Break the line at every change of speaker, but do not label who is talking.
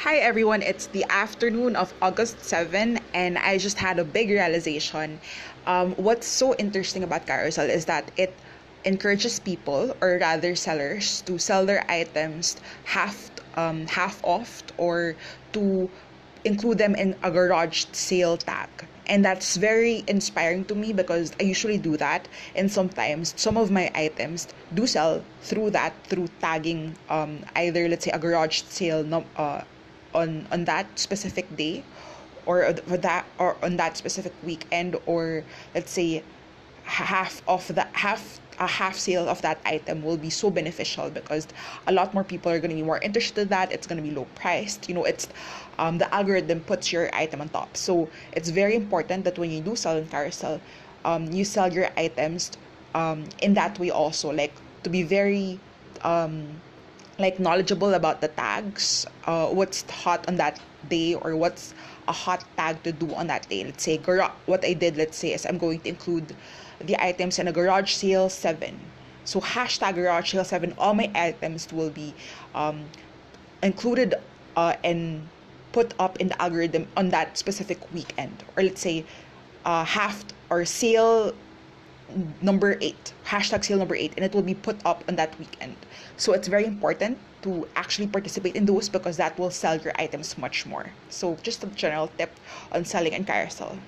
Hi everyone, it's the afternoon of August 7 and I just had a big realization. Um, what's so interesting about Carousell is that it encourages people or rather sellers to sell their items half um, half off or to include them in a garage sale tag. And that's very inspiring to me because I usually do that. And sometimes some of my items do sell through that through tagging um, either let's say a garage sale uh, on on that specific day or for that or on that specific weekend or let's say half of the half a half sale of that item will be so beneficial because a lot more people are going to be more interested in that. It's going to be low priced. You know it's um, the algorithm puts your item on top. So it's very important that when you do sell in Carousell um, you sell your items um, in that way also like to be very um, like knowledgeable about the tags uh, what's hot on that day or what's a hot tag to do on that day. Let's say what i did let's say is i'm going to include the items in a garage sale 7 so hashtag garage sale 7 all my items will be um, included uh, and put up in the algorithm on that specific weekend. Or let's say uh, half or sale number eight hashtag sale number eight and it will be put up on that weekend. So it's very important to actually participate in those because that will sell your items much more. So just a general tip on selling and Carousell